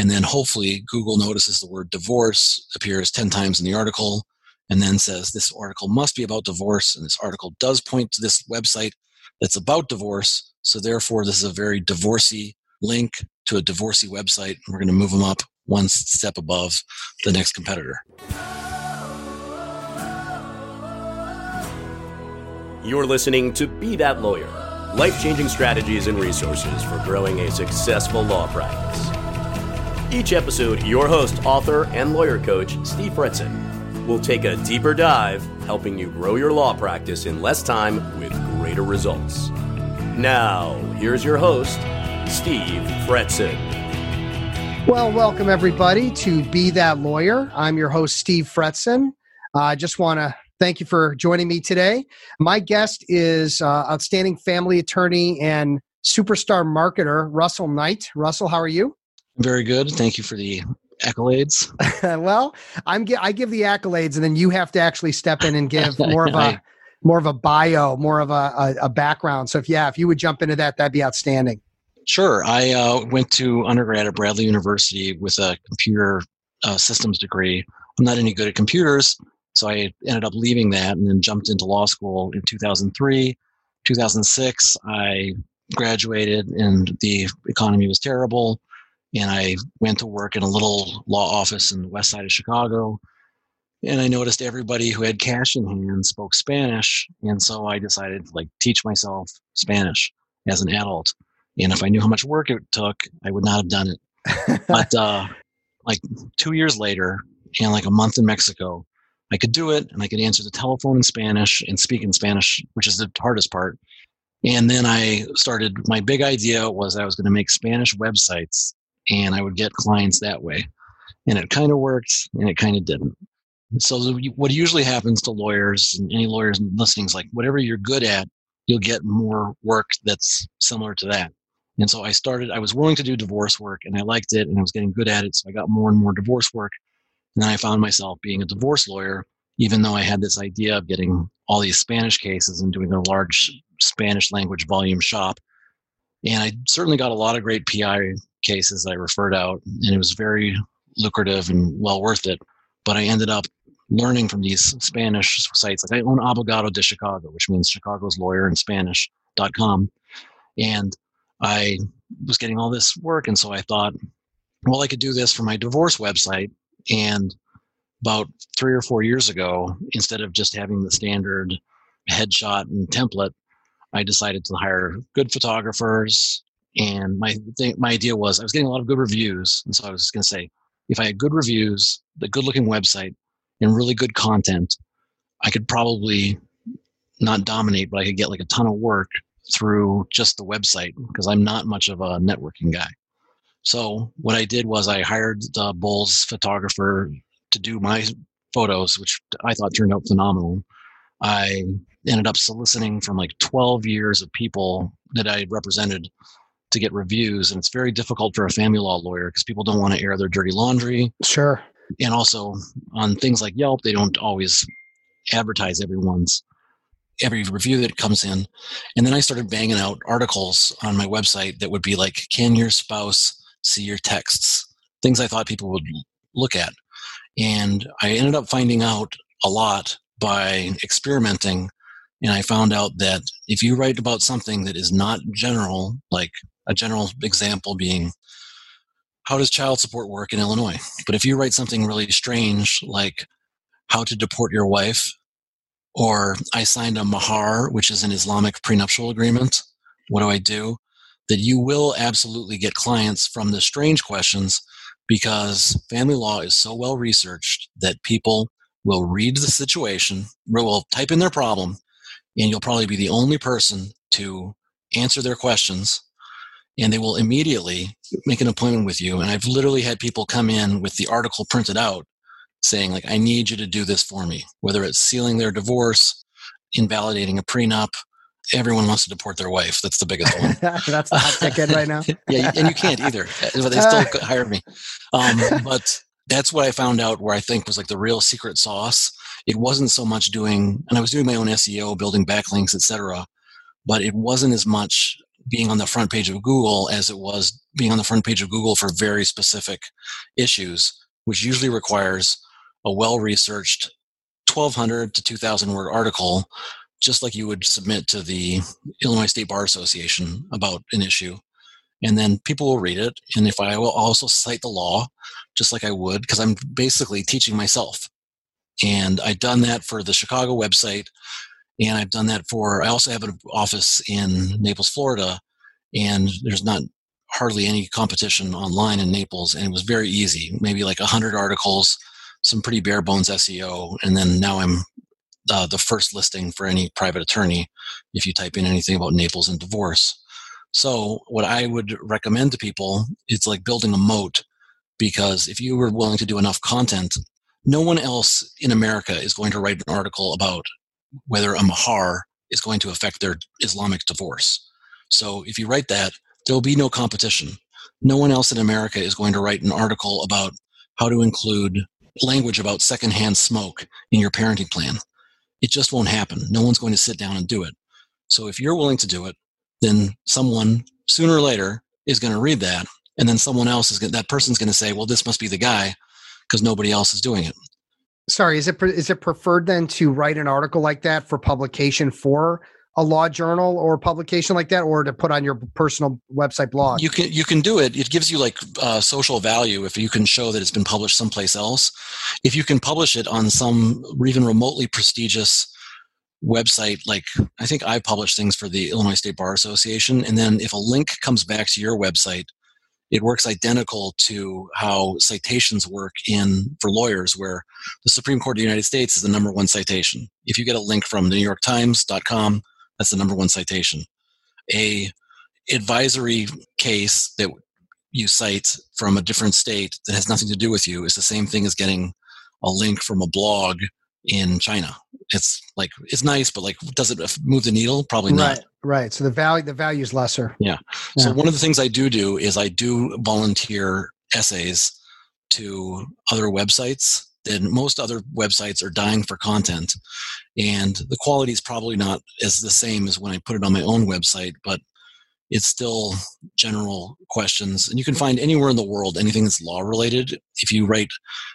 And then hopefully Google notices the word divorce appears 10 times in the article and then says this article must be about divorce. And this article does point to this website that's about divorce. So therefore, this is a very divorcey link to a divorcey website. We're going to move them up one step above the next competitor. You're listening to Be That Lawyer life changing strategies and resources for growing a successful law practice. Each episode, your host, author, and lawyer coach, Steve Fretzin, will take a deeper dive, helping you grow your law practice in less time with greater results. Now, here's your host, Steve Fretzin. Well, welcome everybody to Be That Lawyer. I'm your host, Steve Fretzin. I uh, just want to Thank you for joining me today. My guest is uh, outstanding family attorney and superstar marketer, Russell Knight. Russell, how are you? Very good. Thank you for the accolades. well, I'm I give the accolades, and then you have to actually step in and give more of a more of a bio, more of a, a, a, background. So if yeah, if you would jump into that, that'd be outstanding. Sure. I uh, went to undergrad at Bradley University with a computer uh, systems degree. I'm not any good at computers, so I ended up leaving that and then jumped into law school in 2003. 2006, I graduated and the economy was terrible. And I went to work in a little law office in the west side of Chicago. And I noticed everybody who had cash in hand spoke Spanish. And so I decided to like teach myself Spanish as an adult. And if I knew how much work it took, I would not have done it. but uh, like two years later, and like a month in Mexico, I could do it and I could answer the telephone in Spanish and speak in Spanish, which is the hardest part. And then I started, my big idea was I was going to make Spanish websites and I would get clients that way. And it kind of worked and it kind of didn't. So, what usually happens to lawyers and any lawyers listening is like, whatever you're good at, you'll get more work that's similar to that. And so I started, I was willing to do divorce work and I liked it and I was getting good at it. So I got more and more divorce work. And then I found myself being a divorce lawyer, even though I had this idea of getting all these Spanish cases and doing a large Spanish language volume shop. And I certainly got a lot of great PI cases I referred out, and it was very lucrative and well worth it. But I ended up learning from these Spanish sites. Like I own Abogado de Chicago, which means Chicago's lawyer in Spanish.com. And I was getting all this work. And so I thought, well, I could do this for my divorce website and about three or four years ago, instead of just having the standard headshot and template, I decided to hire good photographers. And my thing, my idea was I was getting a lot of good reviews, and so I was just going to say, if I had good reviews, the good-looking website, and really good content, I could probably not dominate, but I could get like a ton of work through just the website because I'm not much of a networking guy. So what I did was I hired the Bulls photographer to do my photos, which I thought turned out phenomenal. I ended up soliciting from like 12 years of people that I represented to get reviews. And it's very difficult for a family law lawyer because people don't want to air their dirty laundry. Sure. And also on things like Yelp, they don't always advertise everyone's every review that comes in. And then I started banging out articles on my website that would be like, can your spouse see your texts, things I thought people would look at. And I ended up finding out a lot by experimenting. And I found out that if you write about something that is not general, like a general example being, how does child support work in Illinois? But if you write something really strange, like how to deport your wife, or I signed a mahar, which is an Islamic prenuptial agreement, what do I do? that you will absolutely get clients from the strange questions because family law is so well researched that people will read the situation, will type in their problem, and you'll probably be the only person to answer their questions. And they will immediately make an appointment with you. And I've literally had people come in with the article printed out saying, like, I need you to do this for me, whether it's sealing their divorce, invalidating a prenup, everyone wants to deport their wife. That's the biggest one. That's the hot ticket right now. yeah, and you can't either. But they still hire me. Um, but that's what I found out where I think was like the real secret sauce. It wasn't so much doing, and I was doing my own SEO, building backlinks, etc. But it wasn't as much being on the front page of Google as it was being on the front page of Google for very specific issues, which usually requires a well researched 1200 to 2000 word article, just like you would submit to the Illinois State Bar Association about an issue. And then people will read it. And if I will also cite the law, just like I would, because I'm basically teaching myself. And I've done that for the Chicago website. And I've done that for, I also have an office in Naples, Florida. And there's not hardly any competition online in Naples. And it was very easy, maybe like 100 articles some pretty bare bones SEO, and then now I'm uh, the first listing for any private attorney if you type in anything about Naples and divorce. So, what I would recommend to people, it's like building a moat because if you were willing to do enough content, no one else in America is going to write an article about whether a mahar is going to affect their Islamic divorce. So, if you write that, there will be no competition. No one else in America is going to write an article about how to include language about secondhand smoke in your parenting plan. It just won't happen. No one's going to sit down and do it. So if you're willing to do it, then someone sooner or later is going to read that, and then someone else is going that person's going to say, "Well, this must be the guy," because nobody else is doing it. Sorry, is it is it preferred then to write an article like that for publication for a law journal or publication like that or to put on your personal website blog? You can you can do it. It gives you like uh, social value if you can show that it's been published someplace else. If you can publish it on some even remotely prestigious website like i think i publish things for the illinois state bar association and then if a link comes back to your website it works identical to how citations work in for lawyers where the supreme court of the united states is the number one citation if you get a link from the new york times.com that's the number one citation. A advisory case that you cite from a different state that has nothing to do with you is the same thing as getting a link from a blog in China. It's like it's nice, but like does it move the needle? Probably not. Right, right. So the value the value is lesser. Yeah. yeah. So one of the things I do do is I do volunteer essays to other websites and most other websites are dying for content and the quality is probably not as the same as when i put it on my own website but it's still general questions and you can find anywhere in the world anything that's law related. If you write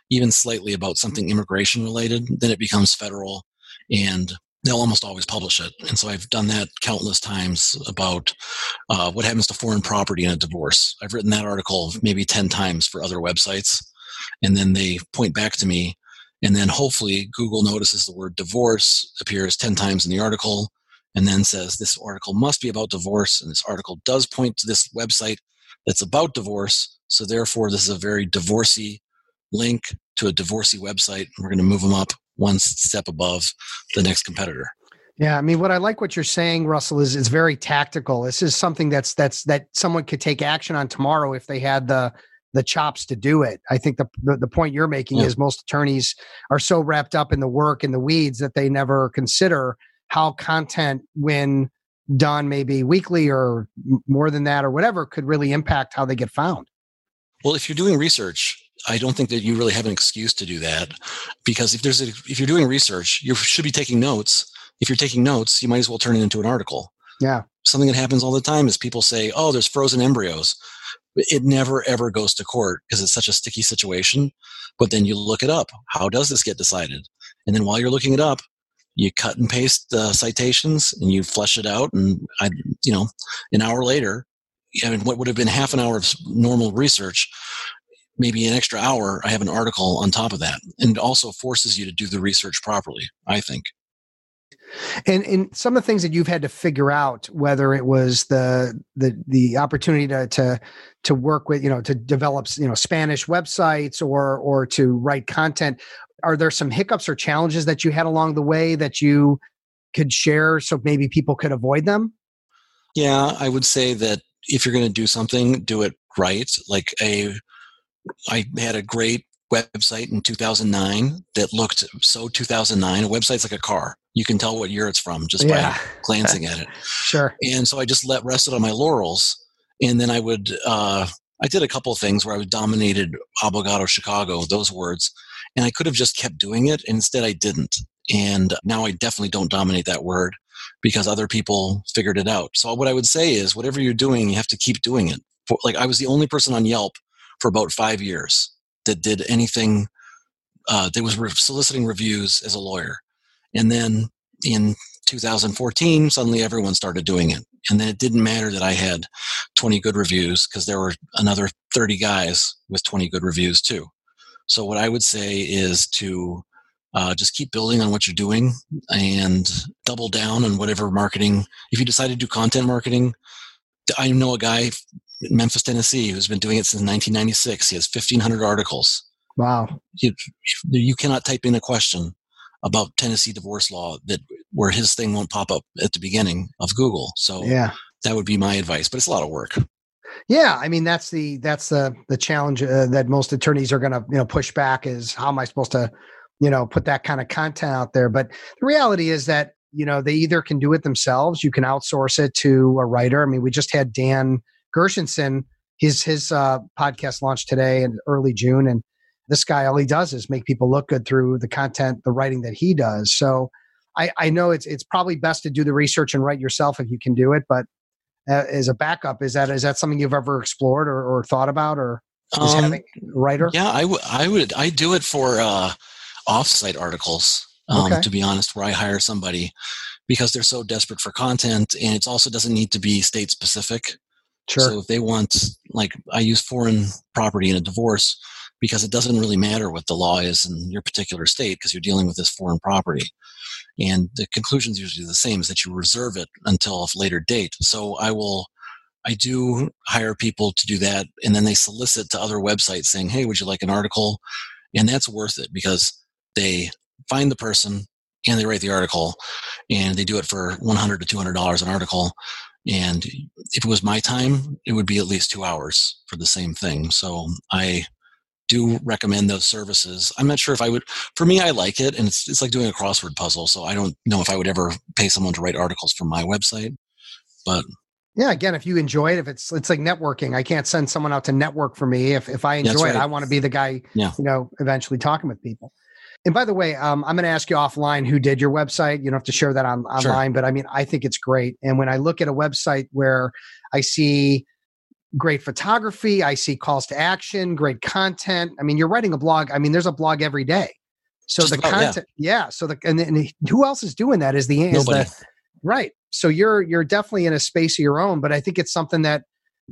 even slightly about something immigration related then it becomes federal and they'll almost always publish it. And so i've done that countless times about uh, what happens to foreign property in a divorce. I've written that article maybe 10 times for other websites and then they point back to me and then hopefully google notices the word divorce appears 10 times in the article and then says this article must be about divorce and this article does point to this website that's about divorce so therefore this is a very divorcey link to a divorcey website we're going to move them up one step above the next competitor yeah, I mean, what I like what you're saying, Russell, is it's very tactical. This is something that's that's that someone could take action on tomorrow if they had the the chops to do it. I think the the, the point you're making yeah. is most attorneys are so wrapped up in the work and the weeds that they never consider how content when done maybe weekly or more than that or whatever could really impact how they get found. Well, if you're doing research, I don't think that you really have an excuse to do that because if there's a, if you're doing research, you should be taking notes. If you're taking notes, you might as well turn it into an article. Yeah. Something that happens all the time is people say, "Oh, there's frozen embryos." it never ever goes to court because it's such a sticky situation. But then you look it up. How does this get decided? And then while you're looking it up, you cut and paste the citations and you flesh it out. And I, you know, an hour later, I mean, what would have been half an hour of normal research, maybe an extra hour, I have an article on top of that. And also forces you to do the research properly, I think. And and some of the things that you've had to figure out, whether it was the the the opportunity to to to work with, you know, to develop, you know, Spanish websites or or to write content, are there some hiccups or challenges that you had along the way that you could share so maybe people could avoid them? Yeah, I would say that if you're going to do something, do it right. Like a I had a great website in 2009 that looked so 2009. A website's like a car. You can tell what year it's from just yeah. by glancing at it. Sure. And so I just let rested on my laurels, and then I would. Uh, I did a couple of things where I was dominated Abogado Chicago, those words, and I could have just kept doing it. Instead, I didn't. And now I definitely don't dominate that word because other people figured it out. So what I would say is whatever you're doing, you have to keep doing it. For, like I was the only person on Yelp for about five years that did anything uh, that was re- soliciting reviews as a lawyer. And then in 2014, suddenly everyone started doing it. And then it didn't matter that I had 20 good reviews because there were another 30 guys with 20 good reviews too. So what I would say is to uh, just keep building on what you're doing and double down on whatever marketing. If you decide to do content marketing, I know a guy in Memphis, Tennessee, who's been doing it since 1996. He has 1,500 articles. Wow. You, you cannot type in a question about Tennessee divorce law that where his thing won't pop up at the beginning of Google. So yeah, that would be my advice. But it's a lot of work. Yeah, I mean that's the that's the the challenge uh, that most attorneys are going to you know push back is how am I supposed to you know put that kind of content out there? But the reality is that you know they either can do it themselves, you can outsource it to a writer. I mean, we just had Dan Gershenson his his uh, podcast launched today in early June, and this guy all he does is make people look good through the content, the writing that he does. So I, I know it's it's probably best to do the research and write yourself if you can do it, but as a backup, is that is that something you've ever explored or, or thought about, or um, having a writer? Yeah, I would I would I do it for uh, offsite articles. Um, okay. To be honest, where I hire somebody because they're so desperate for content, and it also doesn't need to be state specific. Sure. So if they want, like, I use foreign property in a divorce because it doesn't really matter what the law is in your particular state because you're dealing with this foreign property. And the conclusion is usually the same is that you reserve it until a later date. So I will, I do hire people to do that. And then they solicit to other websites saying, Hey, would you like an article? And that's worth it because they find the person and they write the article and they do it for 100 to $200 an article. And if it was my time, it would be at least two hours for the same thing. So I do recommend those services. I'm not sure if I would. For me, I like it, and it's it's like doing a crossword puzzle. So I don't know if I would ever pay someone to write articles for my website, but yeah, again, if you enjoy it, if it's it's like networking, I can't send someone out to network for me. If if I enjoy right. it, I want to be the guy, yeah. you know, eventually talking with people. And by the way, um, I'm going to ask you offline who did your website. You don't have to share that on, online, sure. but I mean, I think it's great. And when I look at a website where I see great photography. I see calls to action, great content. I mean, you're writing a blog. I mean, there's a blog every day. So Just the about, content, yeah. yeah. So the and, and, who else is doing that? Is the is the right? So you're you're definitely in a space of your own. But I think it's something that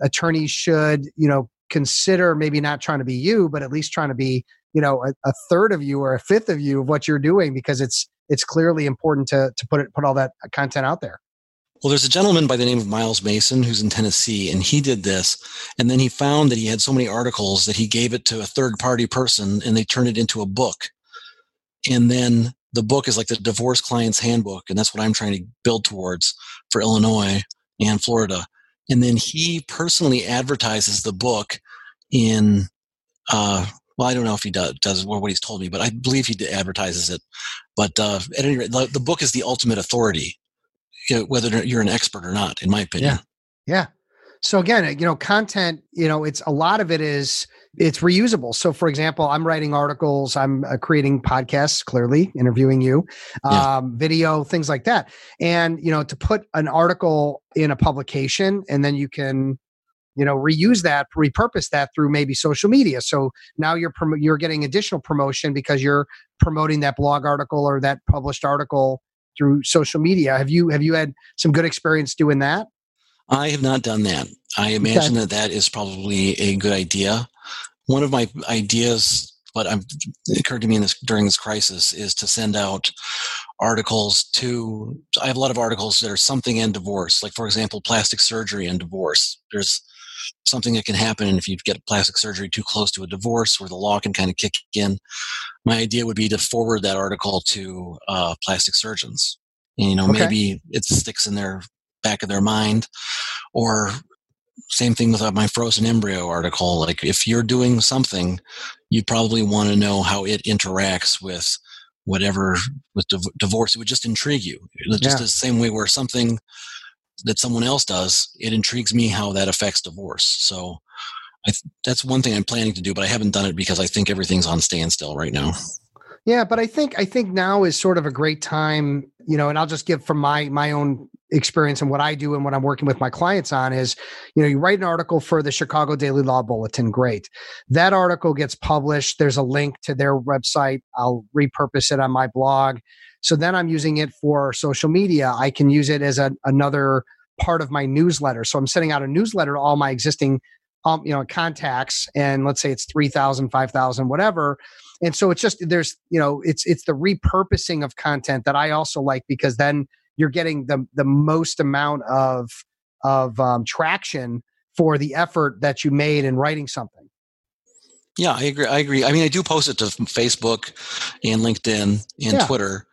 attorneys should you know consider. Maybe not trying to be you, but at least trying to be you know a, a third of you or a fifth of you of what you're doing because it's it's clearly important to to put it put all that content out there. Well, there's a gentleman by the name of Miles Mason who's in Tennessee, and he did this. And then he found that he had so many articles that he gave it to a third party person and they turned it into a book. And then the book is like the divorce client's handbook. And that's what I'm trying to build towards for Illinois and Florida. And then he personally advertises the book in, uh, well, I don't know if he does, does what he's told me, but I believe he advertises it. But uh, at any rate, the, the book is the ultimate authority you know, whether you're an expert or not, in my opinion. Yeah. Yeah. So again, you know, content, you know, it's a lot of it is it's reusable. So for example, I'm writing articles, I'm uh, creating podcasts, clearly interviewing you, yeah. um, video, things like that. And, you know, to put an article in a publication and then you can, you know, reuse that, repurpose that through maybe social media. So now you're, prom- you're getting additional promotion because you're promoting that blog article or that published article through social media. Have you have you had some good experience doing that? I have not done that. I imagine okay. that that is probably a good idea. One of my ideas, what occurred to me this, during this crisis, is to send out articles to. I have a lot of articles that are something in divorce, like for example, plastic surgery and divorce. There's something that can happen if you get plastic surgery too close to a divorce where the law can kind of kick in my idea would be to forward that article to uh, plastic surgeons. And, you know, okay. maybe it sticks in their back of their mind, or same thing with uh, my frozen embryo article. Like, if you're doing something, you probably want to know how it interacts with whatever with div- divorce. It would just intrigue you, just yeah. the same way where something that someone else does, it intrigues me how that affects divorce. So th- that's one thing I'm planning to do, but I haven't done it because I think everything's on standstill right now. Yeah, but I think I think now is sort of a great time you know, and I'll just give from my my own experience and what I do and what I'm working with my clients on is, you know, you write an article for the Chicago Daily Law Bulletin, great. That article gets published. There's a link to their website. I'll repurpose it on my blog. So then I'm using it for social media. I can use it as a, another part of my newsletter. So I'm sending out a newsletter to all my existing um, you know contacts and let's say it's 3000 5000 whatever and so it's just there's you know it's it's the repurposing of content that i also like because then you're getting the the most amount of of um, traction for the effort that you made in writing something yeah i agree i agree i mean i do post it to facebook and linkedin and yeah. twitter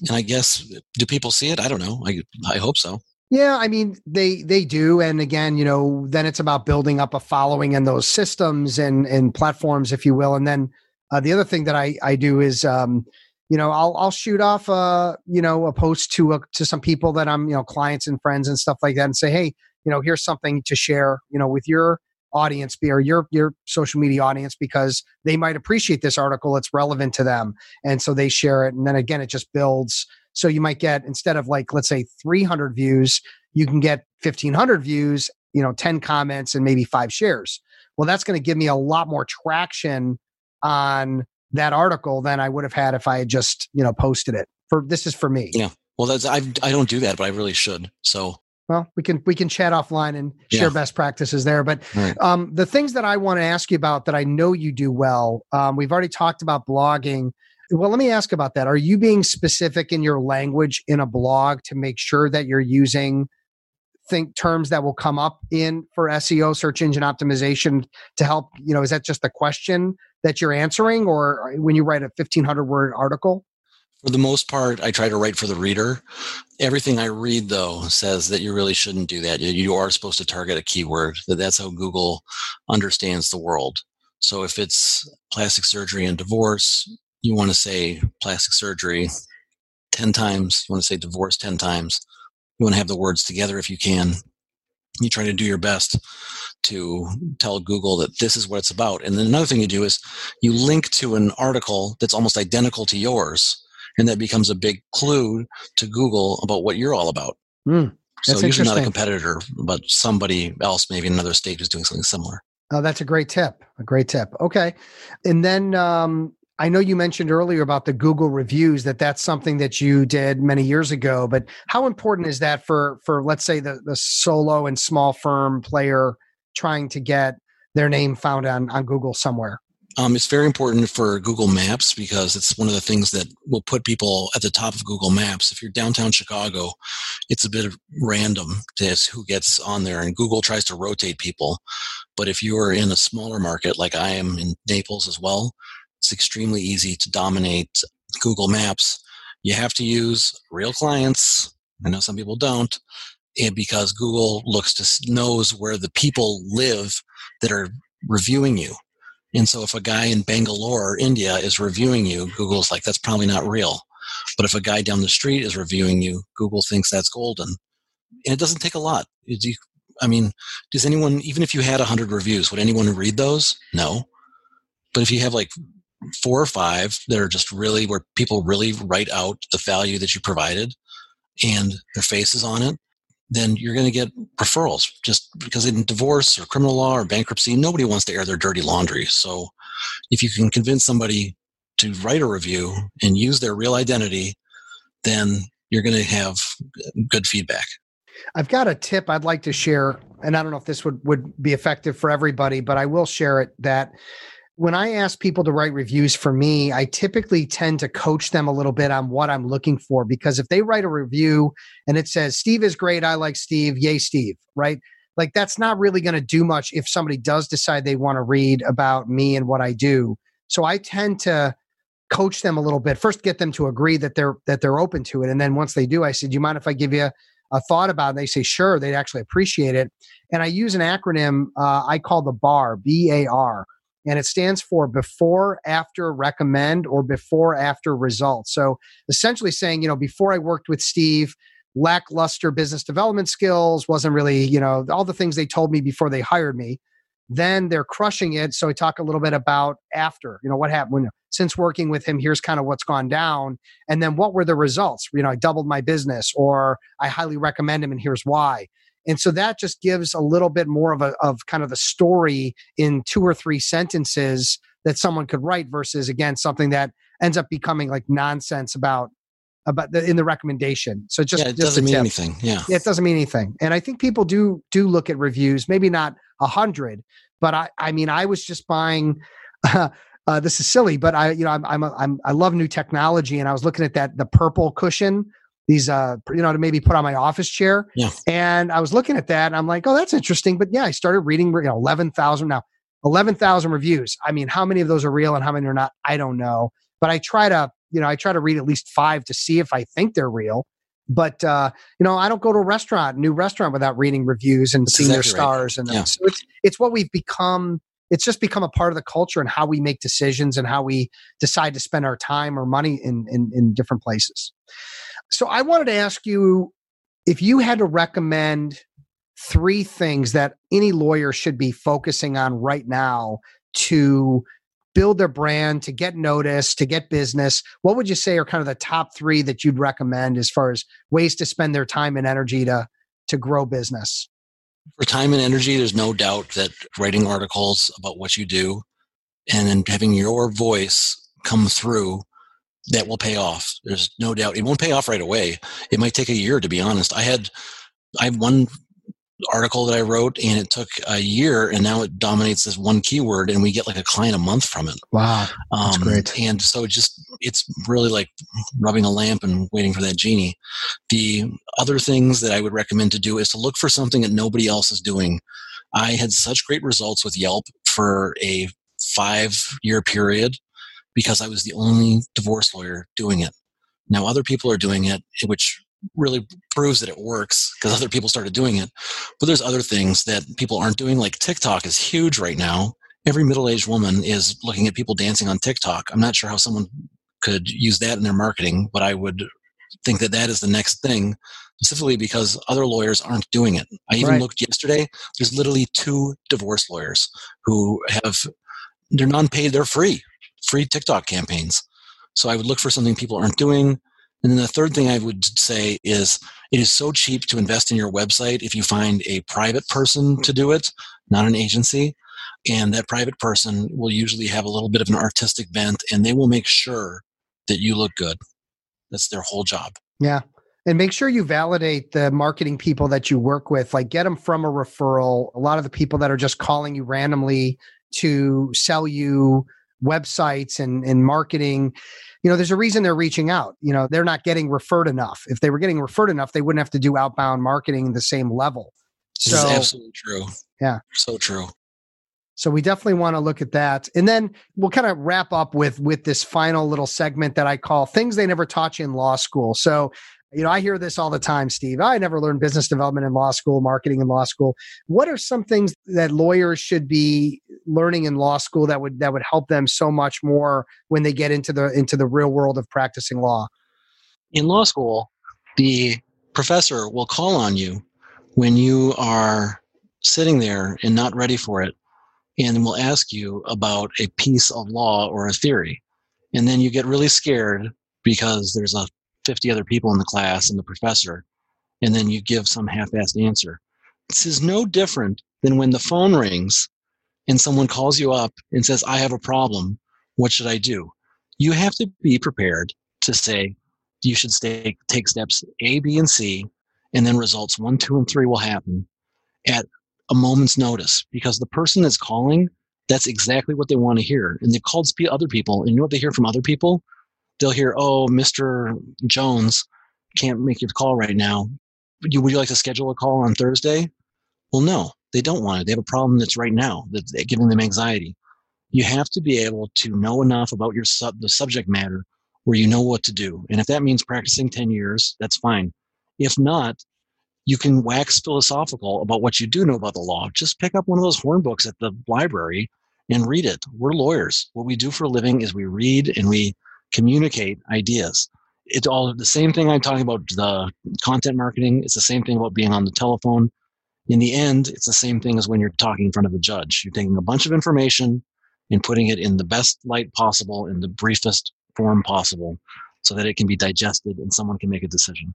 and i guess do people see it i don't know i i hope so yeah, I mean they they do, and again, you know, then it's about building up a following in those systems and and platforms, if you will. And then uh, the other thing that I I do is, um, you know, I'll I'll shoot off a you know a post to a, to some people that I'm you know clients and friends and stuff like that, and say, hey, you know, here's something to share, you know, with your audience or your your social media audience because they might appreciate this article it's relevant to them and so they share it and then again it just builds so you might get instead of like let's say 300 views, you can get 1500 views, you know, 10 comments and maybe 5 shares. Well, that's going to give me a lot more traction on that article than I would have had if I had just, you know, posted it. For this is for me. Yeah. Well, that's I I don't do that, but I really should. So well, we can we can chat offline and share yeah. best practices there. But right. um, the things that I want to ask you about that I know you do well, um, we've already talked about blogging. Well, let me ask about that. Are you being specific in your language in a blog to make sure that you're using think terms that will come up in for SEO search engine optimization to help, you know, is that just the question that you're answering or uh, when you write a 1500 word article? For the most part, I try to write for the reader. Everything I read, though, says that you really shouldn't do that. You are supposed to target a keyword. That that's how Google understands the world. So if it's plastic surgery and divorce, you want to say plastic surgery 10 times, you want to say divorce 10 times. You want to have the words together if you can. You try to do your best to tell Google that this is what it's about. And then another thing you do is you link to an article that's almost identical to yours, and that becomes a big clue to Google about what you're all about. Mm, so usually not a competitor, but somebody else, maybe in another state, who's doing something similar. Oh, that's a great tip. A great tip. Okay, and then um, I know you mentioned earlier about the Google reviews that that's something that you did many years ago, but how important is that for for let's say the the solo and small firm player trying to get their name found on on Google somewhere? Um, it's very important for Google Maps because it's one of the things that will put people at the top of Google Maps. If you're downtown Chicago, it's a bit random as who gets on there, and Google tries to rotate people. But if you are in a smaller market, like I am in Naples as well, it's extremely easy to dominate Google Maps. You have to use real clients. I know some people don't, because Google looks to knows where the people live that are reviewing you. And so if a guy in Bangalore, India is reviewing you, Google's like, that's probably not real. But if a guy down the street is reviewing you, Google thinks that's golden. And it doesn't take a lot. I mean, does anyone, even if you had 100 reviews, would anyone read those? No. But if you have like four or five that are just really where people really write out the value that you provided and their faces on it, then you're going to get referrals just because in divorce or criminal law or bankruptcy, nobody wants to air their dirty laundry. So if you can convince somebody to write a review and use their real identity, then you're going to have good feedback. I've got a tip I'd like to share, and I don't know if this would, would be effective for everybody, but I will share it that when I ask people to write reviews for me, I typically tend to coach them a little bit on what I'm looking for because if they write a review and it says, Steve is great, I like Steve, yay, Steve, right? Like that's not really going to do much if somebody does decide they want to read about me and what I do. So I tend to coach them a little bit. First, get them to agree that they're that they're open to it, and then once they do, I said, "Do you mind if I give you a thought about?" it? And they say, "Sure." They'd actually appreciate it. And I use an acronym uh, I call the BAR, B A R and it stands for before, after, recommend, or before, after results. So essentially saying, you know, before I worked with Steve, lackluster business development skills, wasn't really, you know, all the things they told me before they hired me. then they're crushing it. So I talk a little bit about after, you know, what happened when, since working with him, here's kind of what's gone down. And then what were the results? You know, I doubled my business or I highly recommend him and here's why. And so that just gives a little bit more of a, of kind of the story in two or three sentences that someone could write versus again, something that ends up becoming like nonsense about about the in the recommendation. So just yeah, it just doesn't mean anything. Yeah. yeah, it doesn't mean anything. And I think people do do look at reviews, maybe not a hundred, but I I mean I was just buying. Uh, uh, this is silly, but I you know I'm I'm, a, I'm I love new technology, and I was looking at that the purple cushion. These, uh, you know, to maybe put on my office chair. Yeah. And I was looking at that, and I'm like, oh, that's interesting. But yeah, I started reading, you know, eleven thousand now, eleven thousand reviews. I mean, how many of those are real and how many are not? I don't know. But I try to you know, I try to read at least five to see if I think they're real. But uh, you know, I don't go to a restaurant, new restaurant, without reading reviews and That's seeing their exactly right. stars. And Yeah. so it's it's what we've become. It's just become a part of the culture and how we make decisions and how we decide to spend our time or money in in, in different places. So I wanted to ask you if you had to recommend three things that any lawyer should be focusing on right now to build their brand, to get noticed, to get business, what would you say are kind of the top three that you'd recommend as far as ways to spend their time and energy to to grow business? For time and energy, there's no doubt that writing articles about what you do and then having your voice come through that will pay off. There's no doubt. It won't pay off right away. It might take a year to be honest. I had I have one article that I wrote and it took a year and now it dominates this one keyword and we get like a client a month from it. Wow. Um, great. And so just it's really like rubbing a lamp and waiting for that genie. The other things that I would recommend to do is to look for something that nobody else is doing. I had such great results with Yelp for a five year period because I was the only divorce lawyer doing it. Now other people are doing it, which really proves that it works because other people started doing it. But there's other things that people aren't doing, like TikTok is huge right now. Every middle aged woman is looking at people dancing on TikTok. I'm not sure how someone could use that in their marketing, but I would think that that is the next thing, specifically because other lawyers aren't doing it. I even Right. looked yesterday, there's literally two divorce lawyers who have, they're non paid, they're free, free TikTok campaigns. So I would look for something people aren't doing. And then the third thing I would say is it is so cheap to invest in your website if you find a private person hmm. to do it, not an agency. And that private person will usually have a little bit of an artistic bent and they will make sure that you look good. That's their whole job. Yeah. And make sure you validate the marketing people that you work with. Like get them from a referral. A lot of the people that are just calling you randomly to sell you websites and, and marketing, you know, there's a reason they're reaching out. You know, they're not getting referred enough. If they were getting referred enough, they wouldn't have to do outbound marketing the same level. This is So absolutely true. Yeah. So true. so we definitely want to look at that. And then we'll kind of wrap up with with this final little segment that I call things they never taught you in law school. So, you know, I hear this all the time, Steve. I never learned business development in law school, marketing in law school. What are some things that lawyers should be learning in law school that would that would help them so much more when they get into the into the real world of practicing law? in law school, the professor will call on you when you are sitting there and not ready for it and will ask you about a piece of law or a theory. And then you get really scared because there's a 50 other people in the class and the professor, and then you give some half-assed answer. This is no different than when the phone rings and someone calls you up and says, I have a problem. What should I do? You have to be prepared to say, you should stay, take steps A, B, and C, and then results one, two, and three will happen at a moment's notice because the person is calling, that's exactly what they want to hear. And they've called other people, and you know what they hear from other people? They'll hear, "Oh, Mr. Jones can't make your call right now. Would you, would you like to schedule a call on Thursday?" Well, no, they don't want it. They have a problem that's right now that's giving them anxiety. You have to be able to know enough about your sub, the subject matter where you know what to do. And if that means practicing 10 years, that's fine. If not, you can wax philosophical about what you do know about the law. Just pick up one of those horn books at the library and read it. We're lawyers. What we do for a living is we read and we communicate ideas. It's all the same thing I'm talking about the content marketing. It's the same thing about being on the telephone. in the end, it's the same thing as when you're talking in front of a judge. You're taking a bunch of information and putting it in the best light possible, in the briefest form possible, so that it can be digested and someone can make a decision.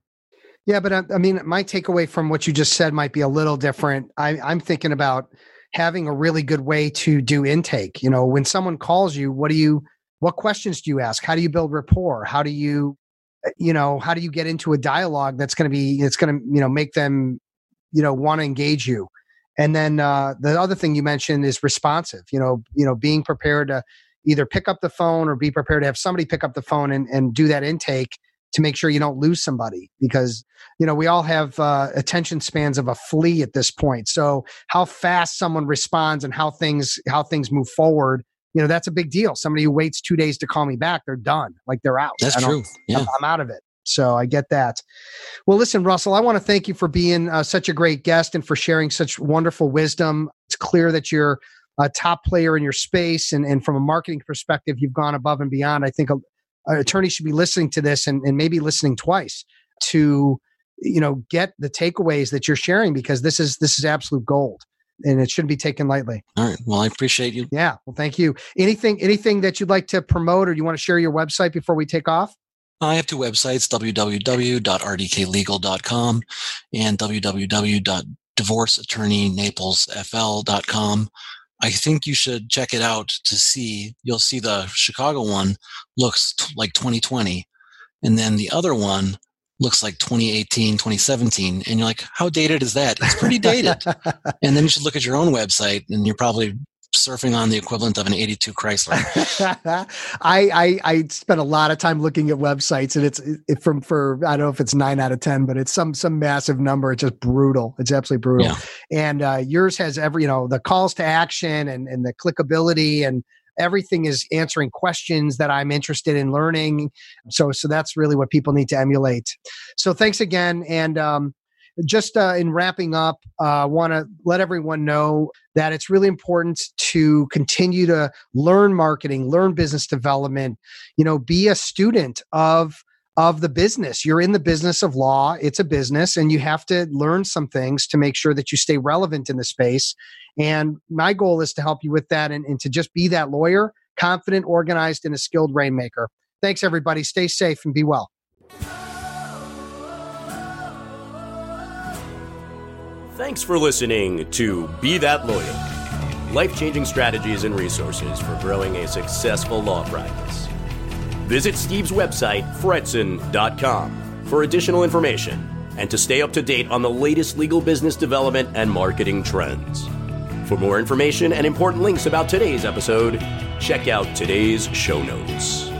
Yeah, but I, uh, I mean, my takeaway from what you just said might be a little different. I, I'm thinking about having a really good way to do intake. You know, when someone calls you, what do you, what questions do you ask? How do you build rapport? How do you, uh, you know, how do you get into a dialogue that's going to be, it's going to, you know, make them, you know, want to engage you? And then uh, the other thing you mentioned is responsive. You know, you know, being prepared to either pick up the phone or be prepared to have somebody pick up the phone and, and do that intake to make sure you don't lose somebody because you know we all have uh, attention spans of a flea at this point so how fast someone responds and how things how things move forward you know that's a big deal somebody who waits two days to call me back they're done like they're out that's true yeah. I'm, I'm out of it so I get that. Well, listen, Russell, I want to thank you for being uh, such a great guest and for sharing such wonderful wisdom. It's clear that you're a top player in your space, and, and from a marketing perspective, you've gone above and beyond. I think a, an attorney should be listening to this and, and maybe listening twice to you know get the takeaways that you're sharing because this is this is absolute gold and it shouldn't be taken lightly. All right. Well i appreciate you. Yeah. Well thank you. Anything anything that you'd like to promote or you want to share your website before we take off? I have two websites, www.rdklegal.com and www.divorceattorneynaplesfl.com. I think you should check it out to see. You'll see the Chicago one looks t- like 2020, and then the other one looks like 2018, 2017. And you're like, how dated is that? It's pretty dated. and then you should look at your own website, and you're probably surfing on the equivalent of an 82 Chrysler. I, I, I spent a lot of time looking at websites and it's it, from for I don't know if it's 9 out of 10 but it's some some massive number it's just brutal. It's absolutely brutal. Yeah. And uh, yours has every you know the calls to action and and the clickability and everything is answering questions that I'm interested in learning. So so that's really what people need to emulate. So thanks again and um just uh, in wrapping up, I uh, want to let everyone know that it's really important to continue to learn marketing, learn business development, you know, be a student of of the business. You're in the business of law. It's a business and you have to learn some things to make sure that you stay relevant in the space. And my goal is to help you with that and, and to just be that lawyer, confident, organized, and a skilled rainmaker. Thanks, everybody. Stay safe and be well. Thanks for listening to Be That Lawyer life changing strategies and resources for growing a successful law practice. Visit Steve's website, fretzin.com, for additional information and to stay up to date on the latest legal business development and marketing trends. For more information and important links about today's episode, check out today's show notes.